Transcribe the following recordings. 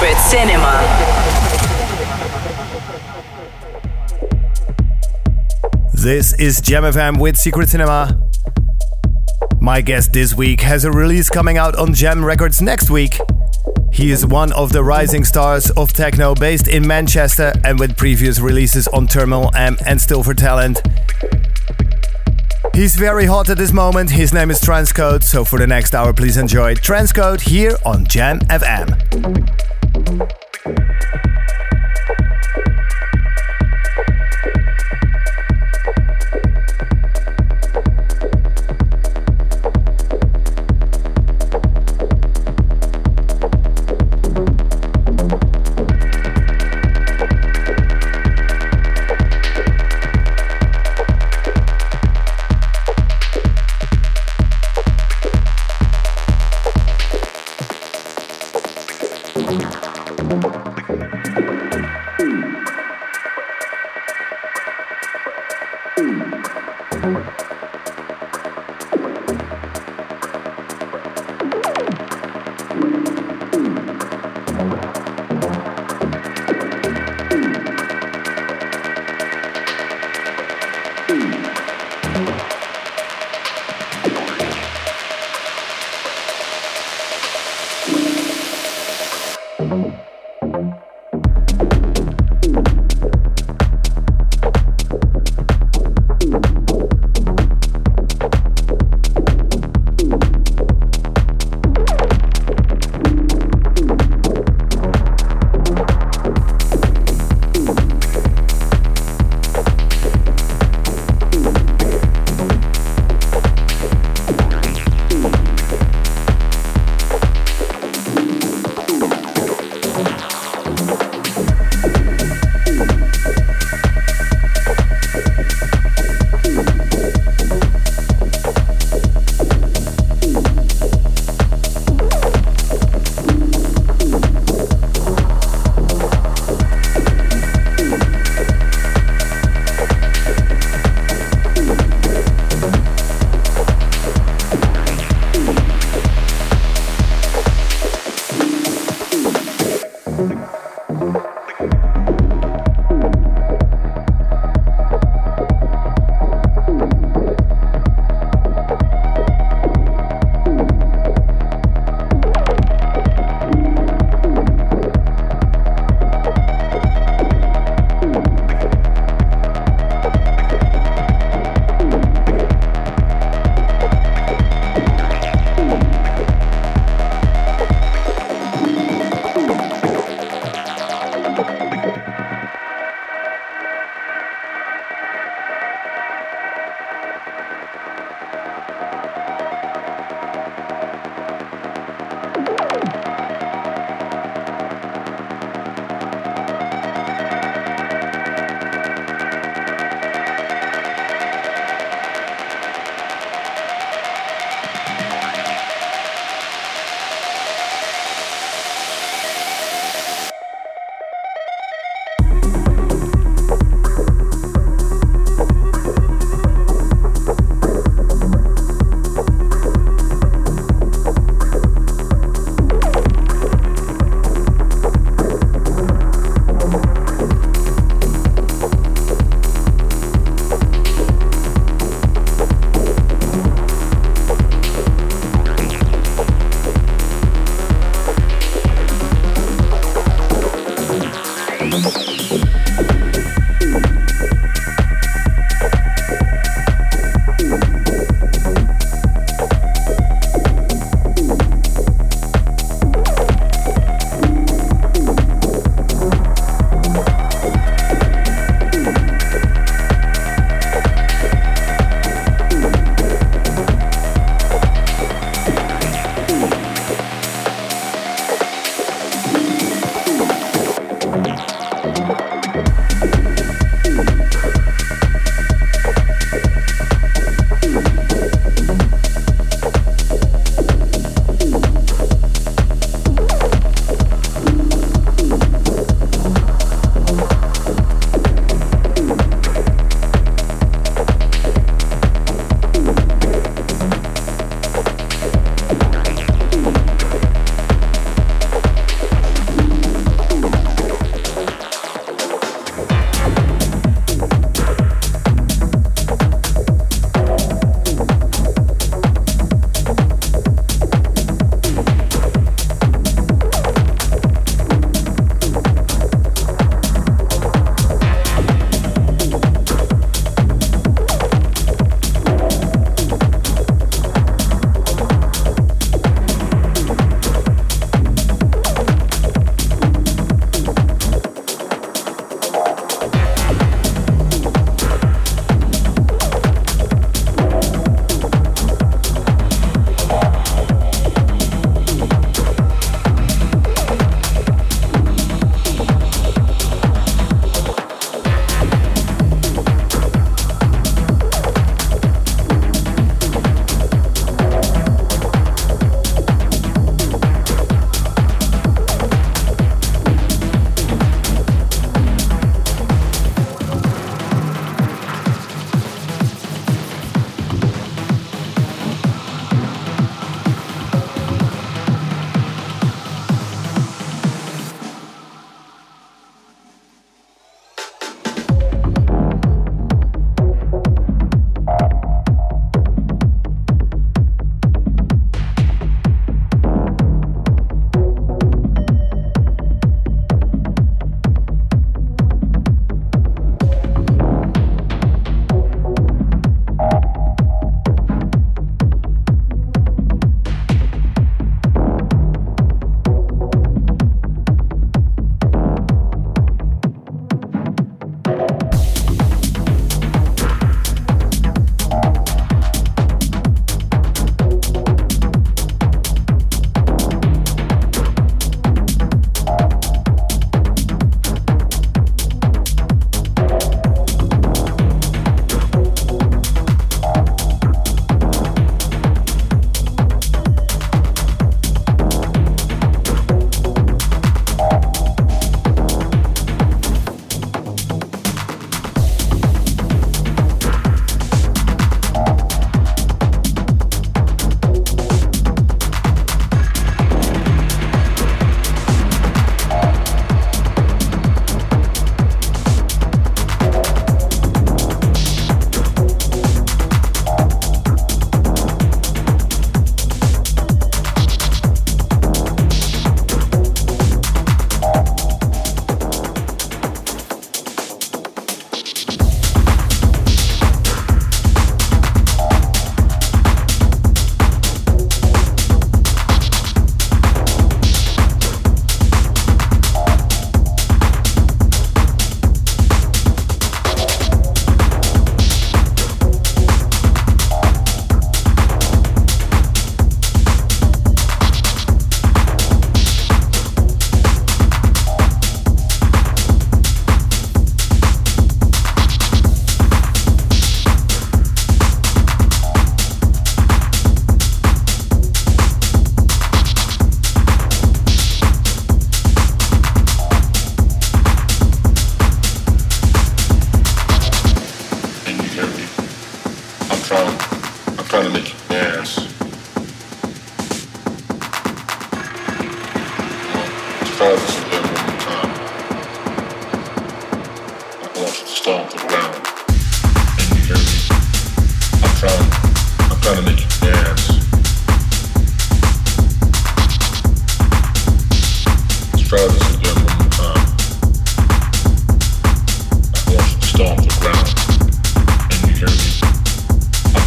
Secret Cinema. This is Jam FM with Secret Cinema. My guest this week has a release coming out on Gem Records next week. He is one of the rising stars of techno based in Manchester and with previous releases on Terminal M and Stil vor Talent. He's very hot at this moment. His name is Transcode, so for the next hour, please enjoy Transcode here on Jam FM.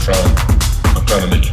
I'm trying to make you.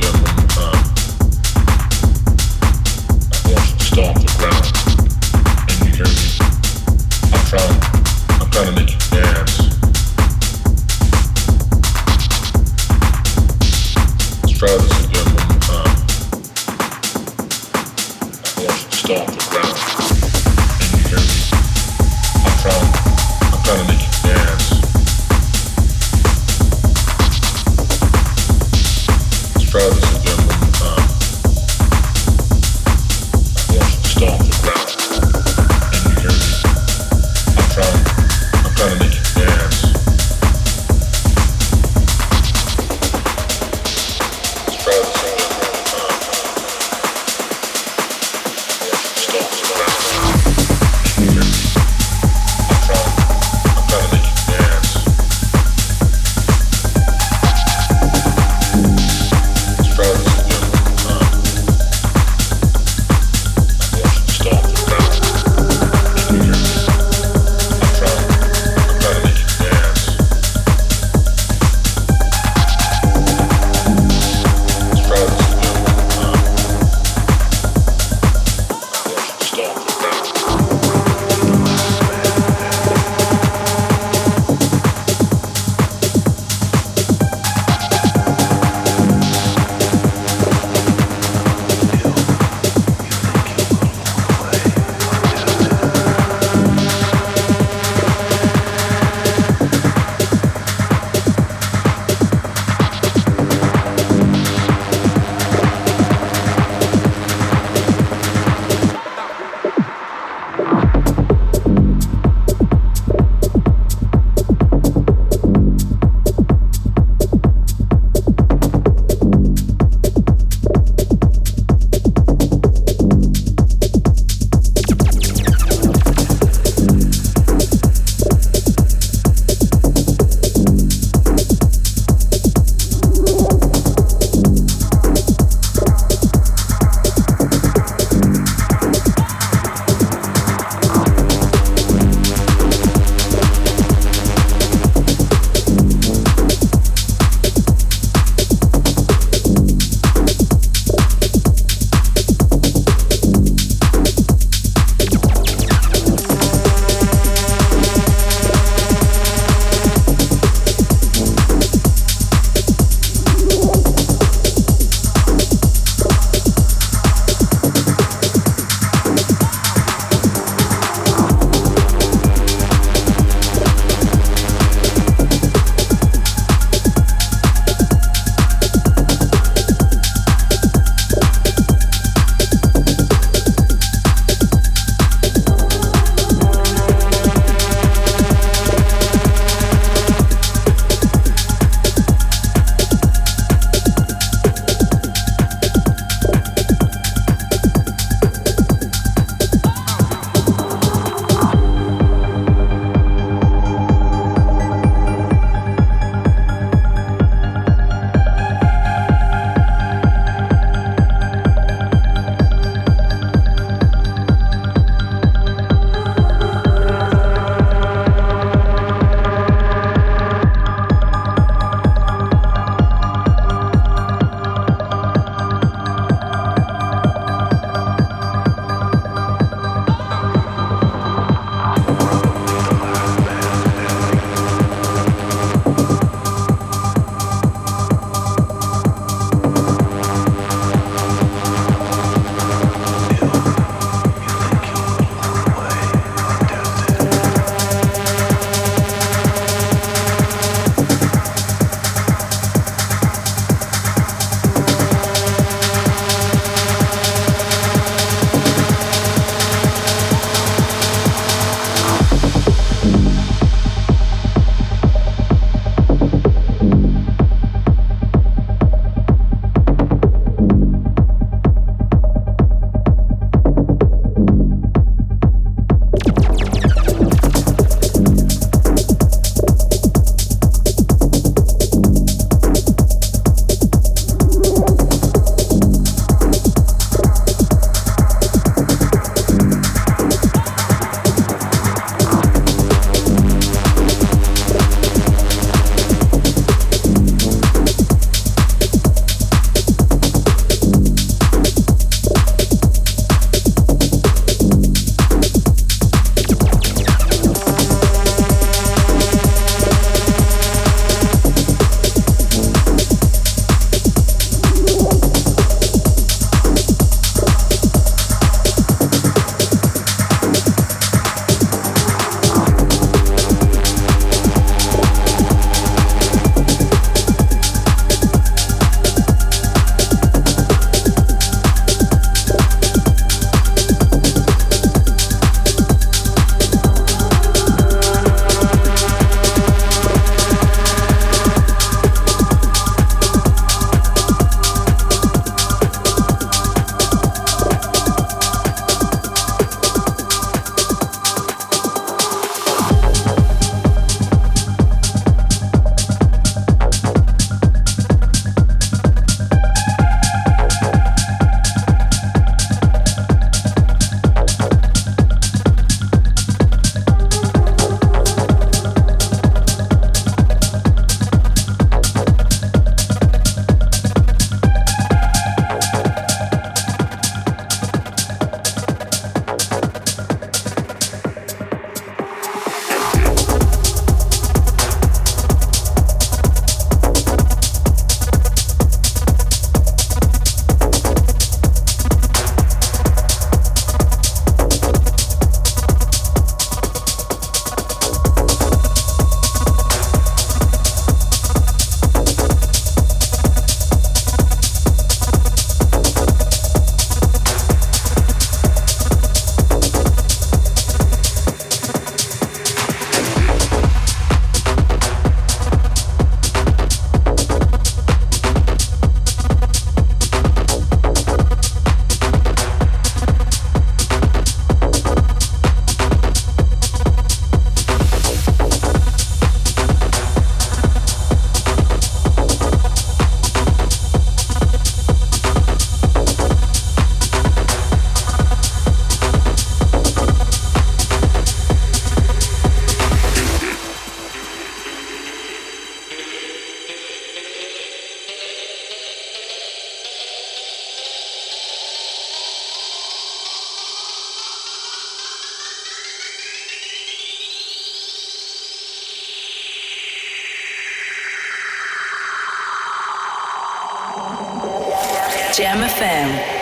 FM.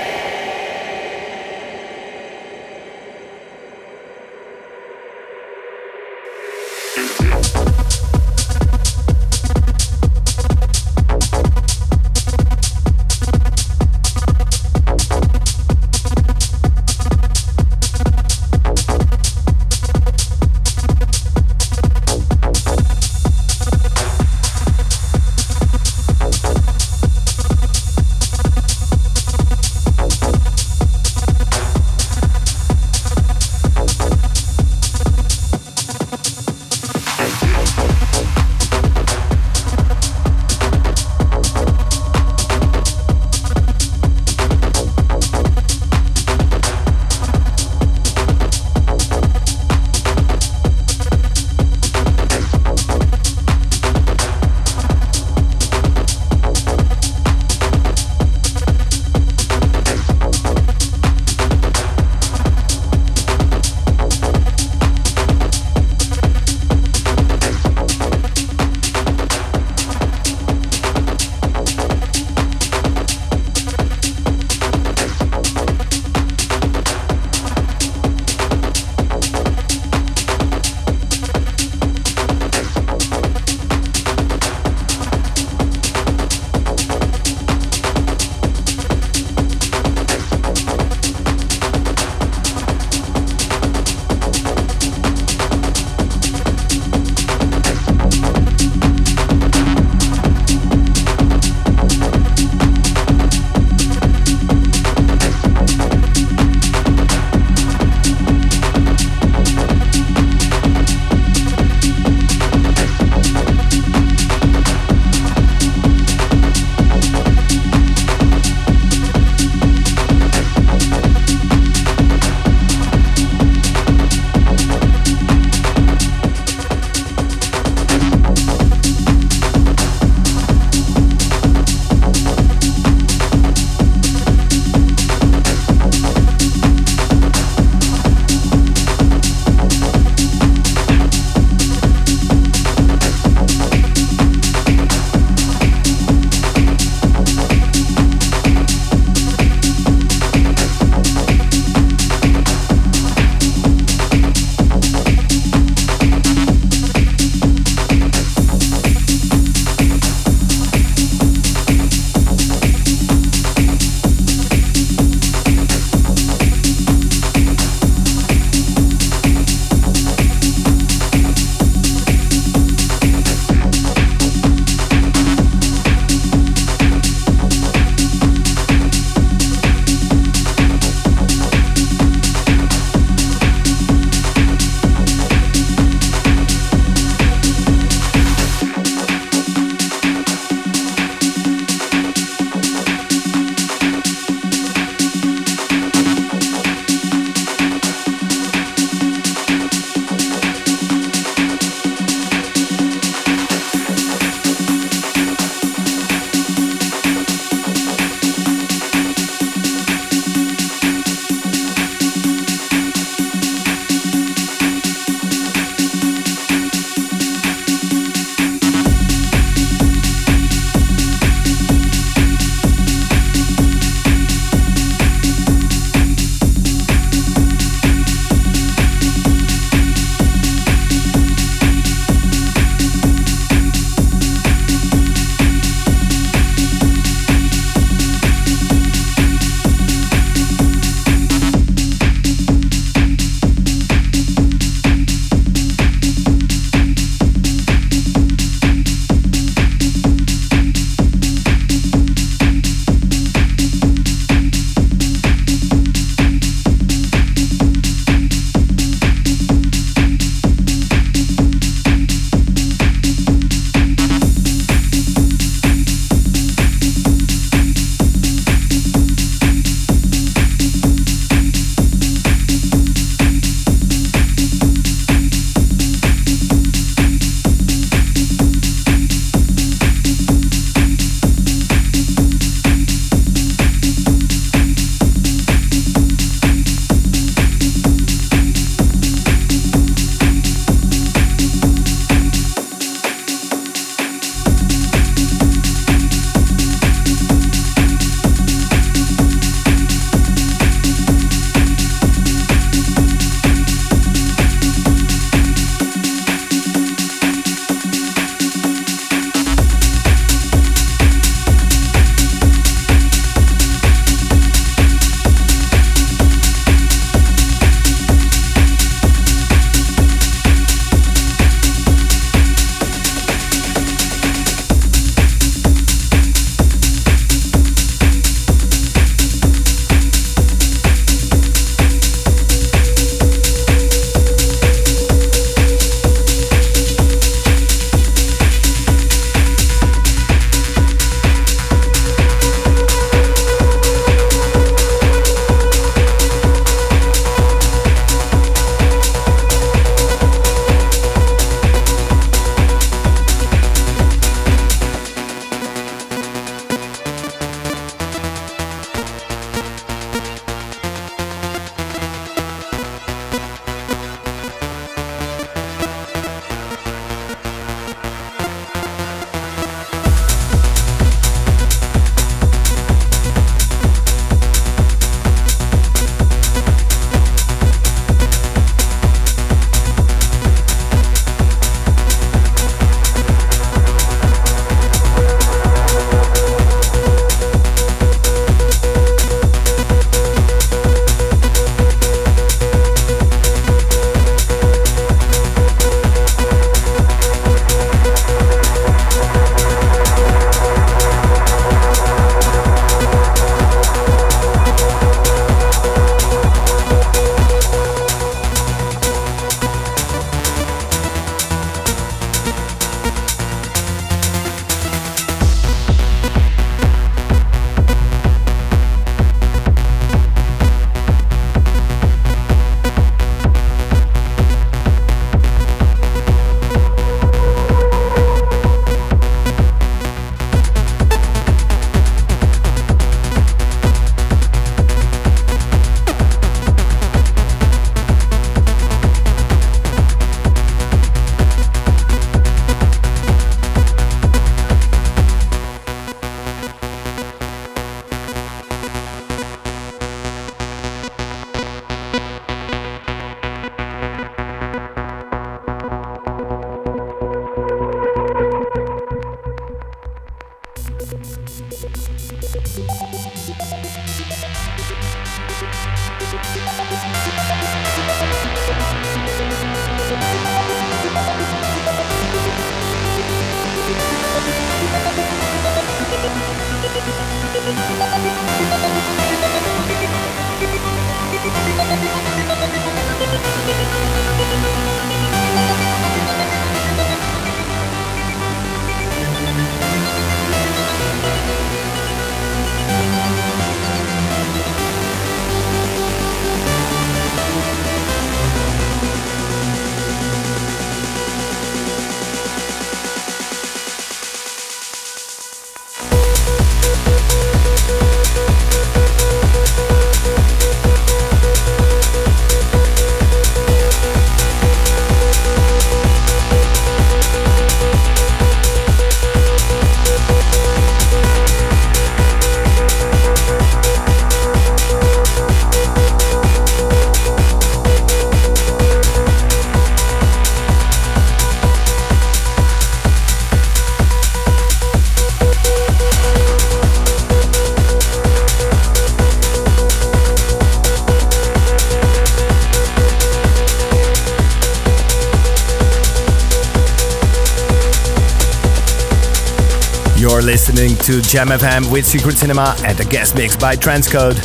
Listening to Jam FM with Secret Cinema and a guest mix by Transcode.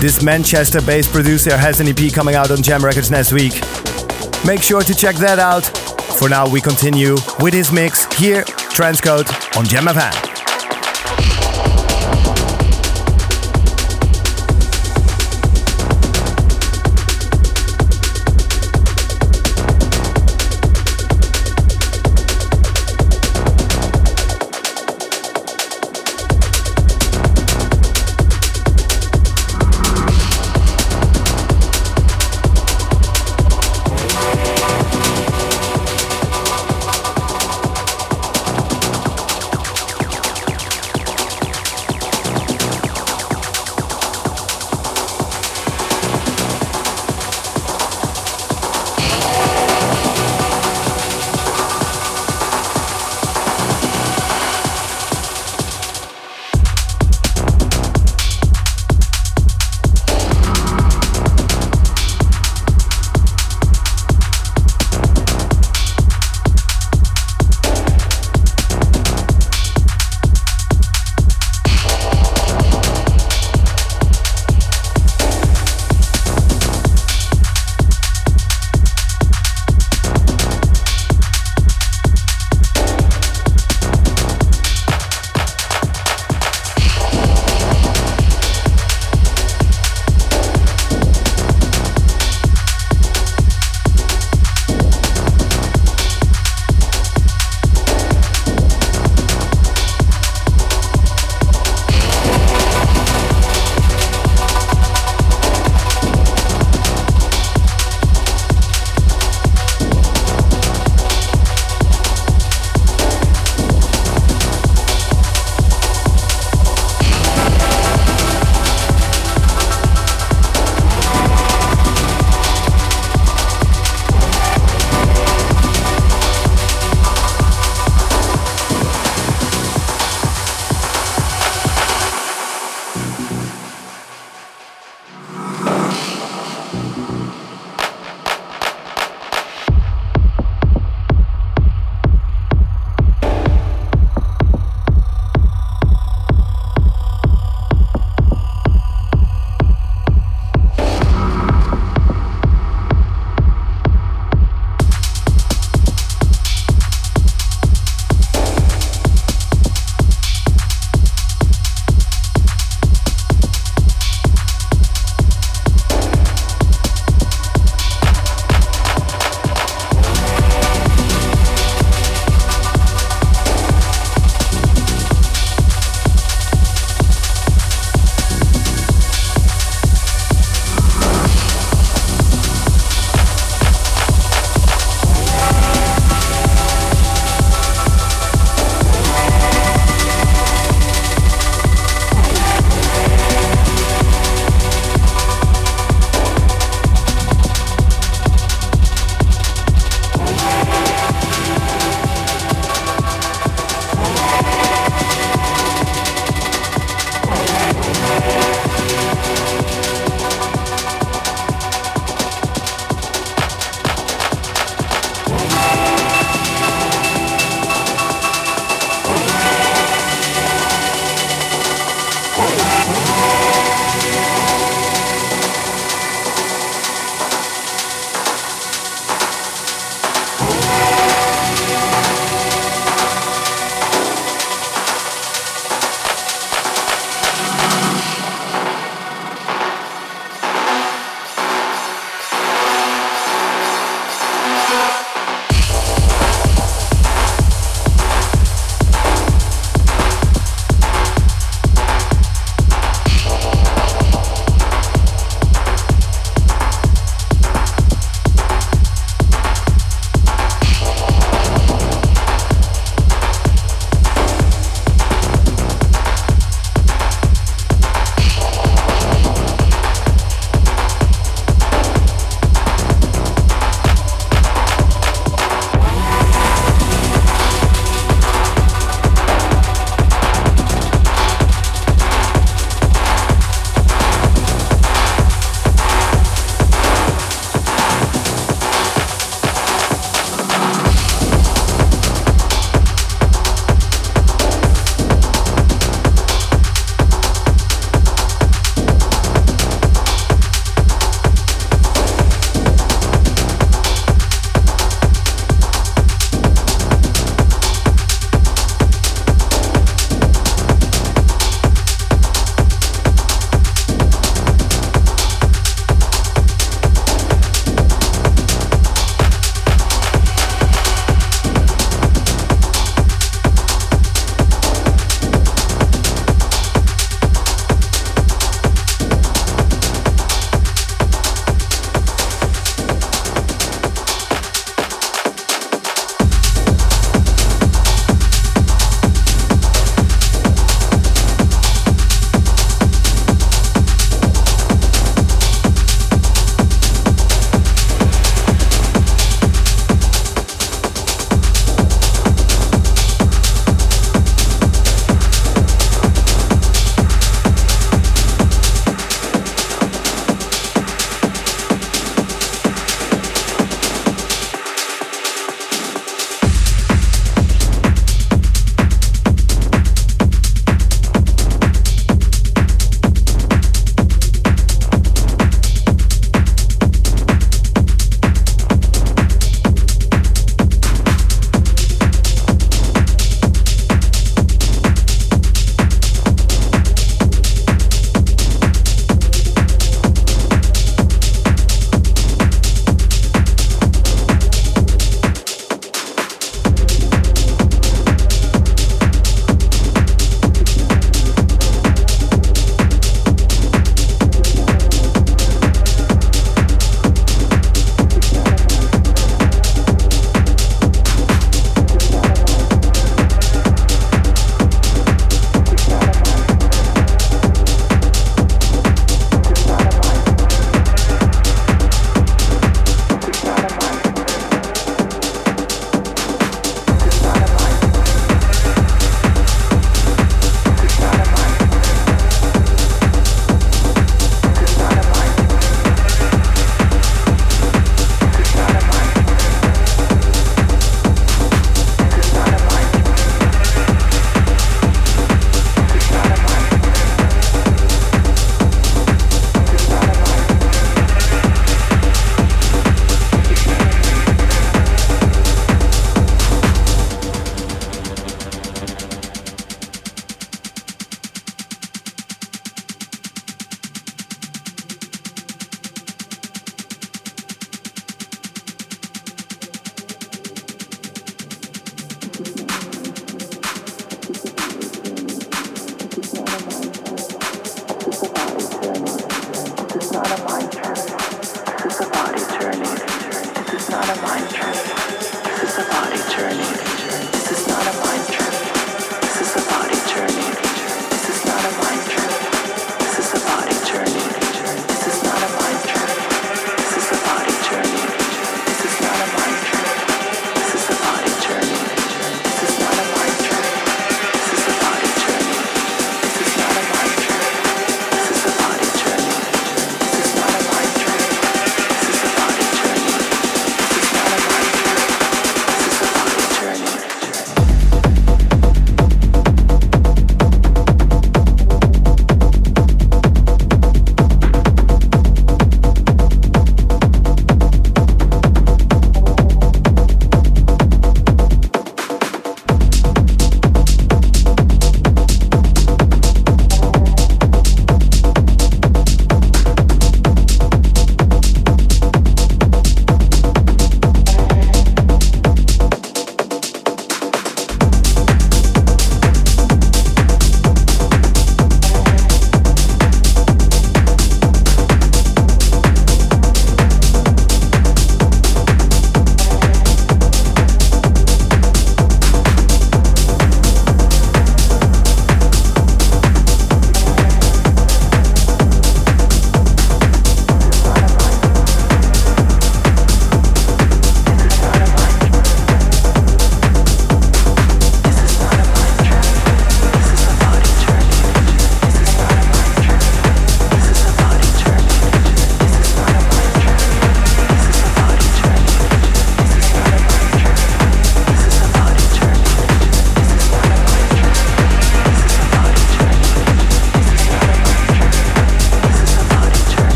This Manchester based producer has an EP coming out on Gem Records next week. Make sure to check that out. For now, we continue with his mix here, Transcode on Jam. FM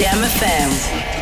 Jam FM.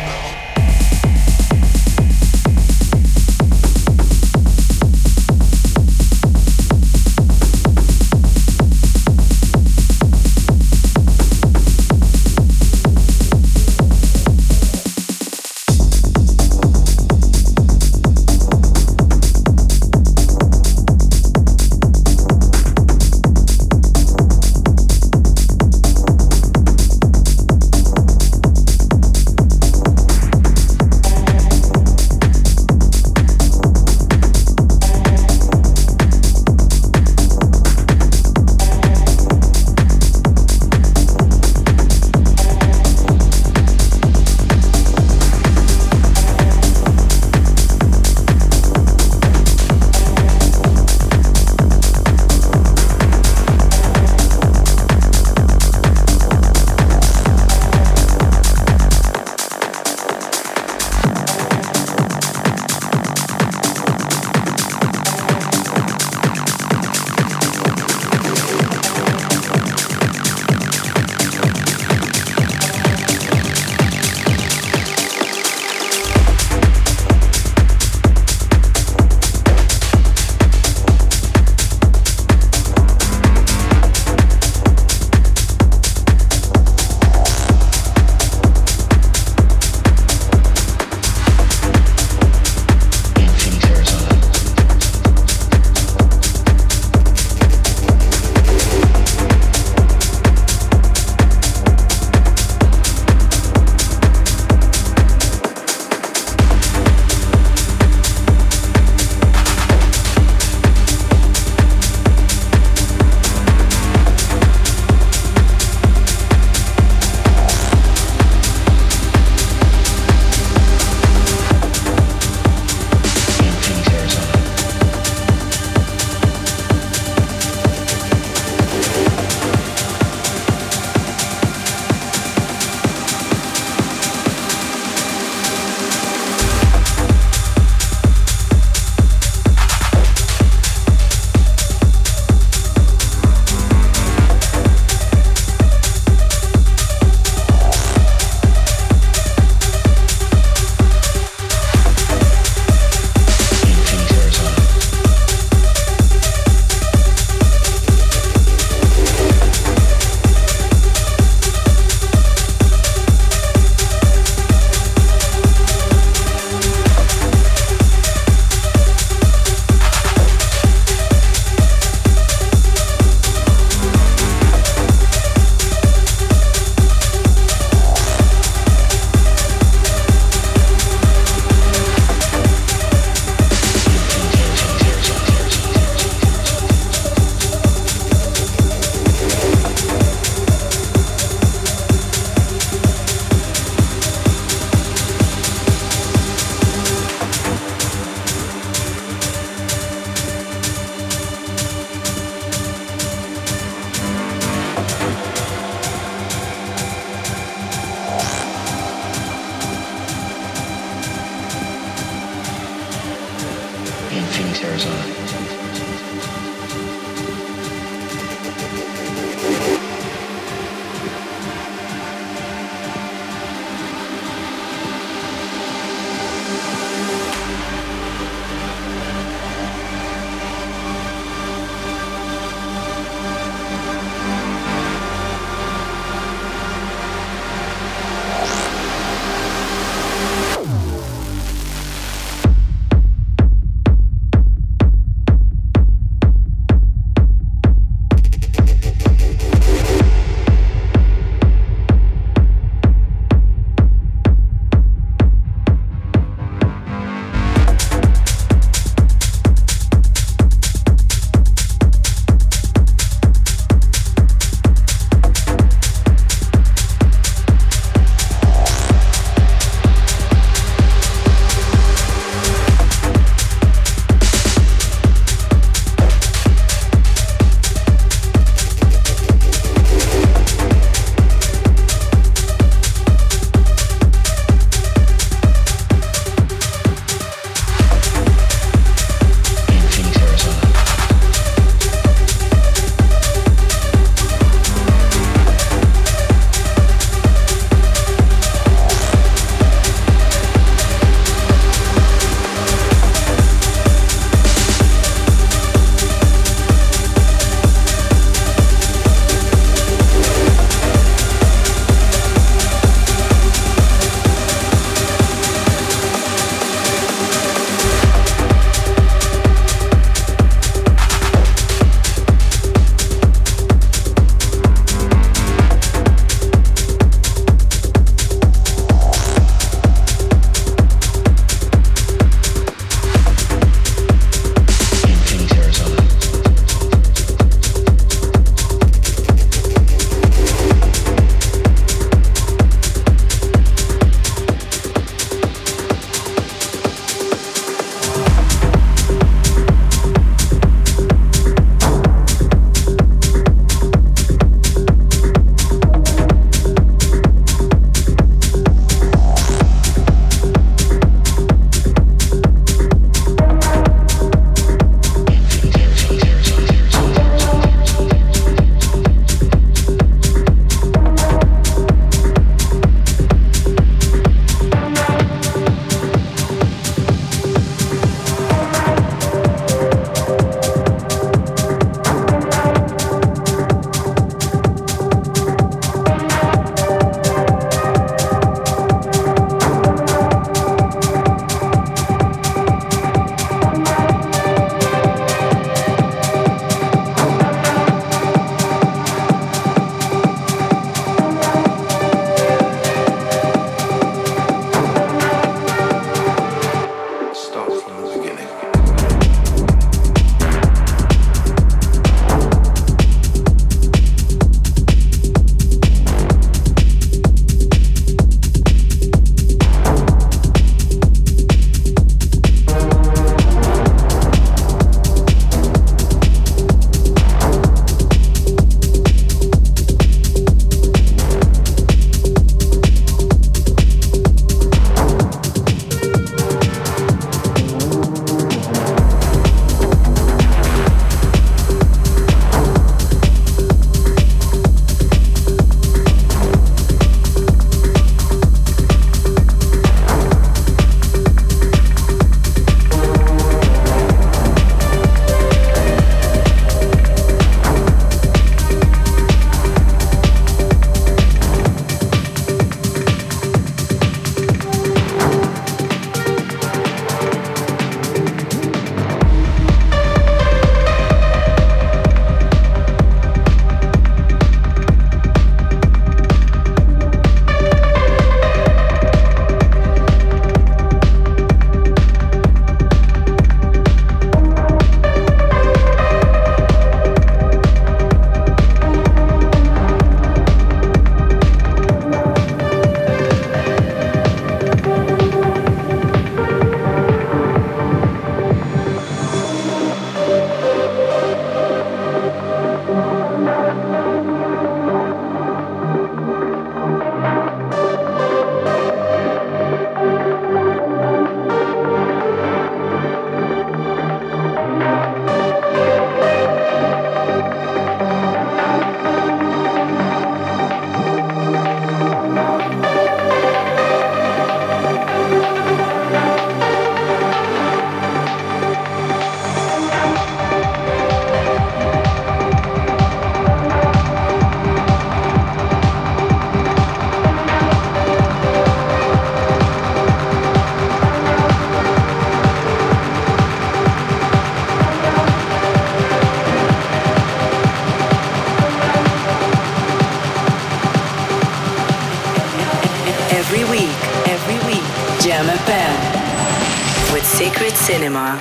Cinema.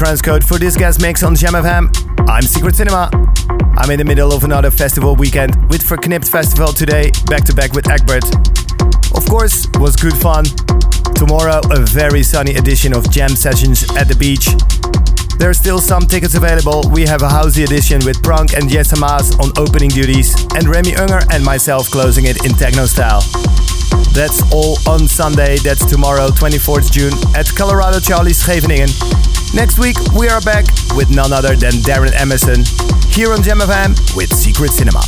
Transcode, for this guest mix on Jam FM. I'm Secret Cinema. I'm in the middle of another festival weekend with Verknipt Festival today, back to back with Egbert. Of course, was good fun. Tomorrow, a very sunny edition of Jam Sessions at the beach. There are still some tickets available. We have a housey edition with Prunk and Jesse Maas on opening duties, and Remy Unger and myself closing it in techno style. That's all on Sunday, that's tomorrow, 24th June, at Colorado Charlie's Scheveningen. Next week, we are back with none other than Darren Emerson, here on Jam FM with Secret Cinema.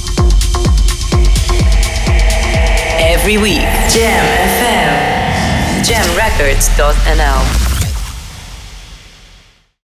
Every week, Jam FM. Gemrecords.nl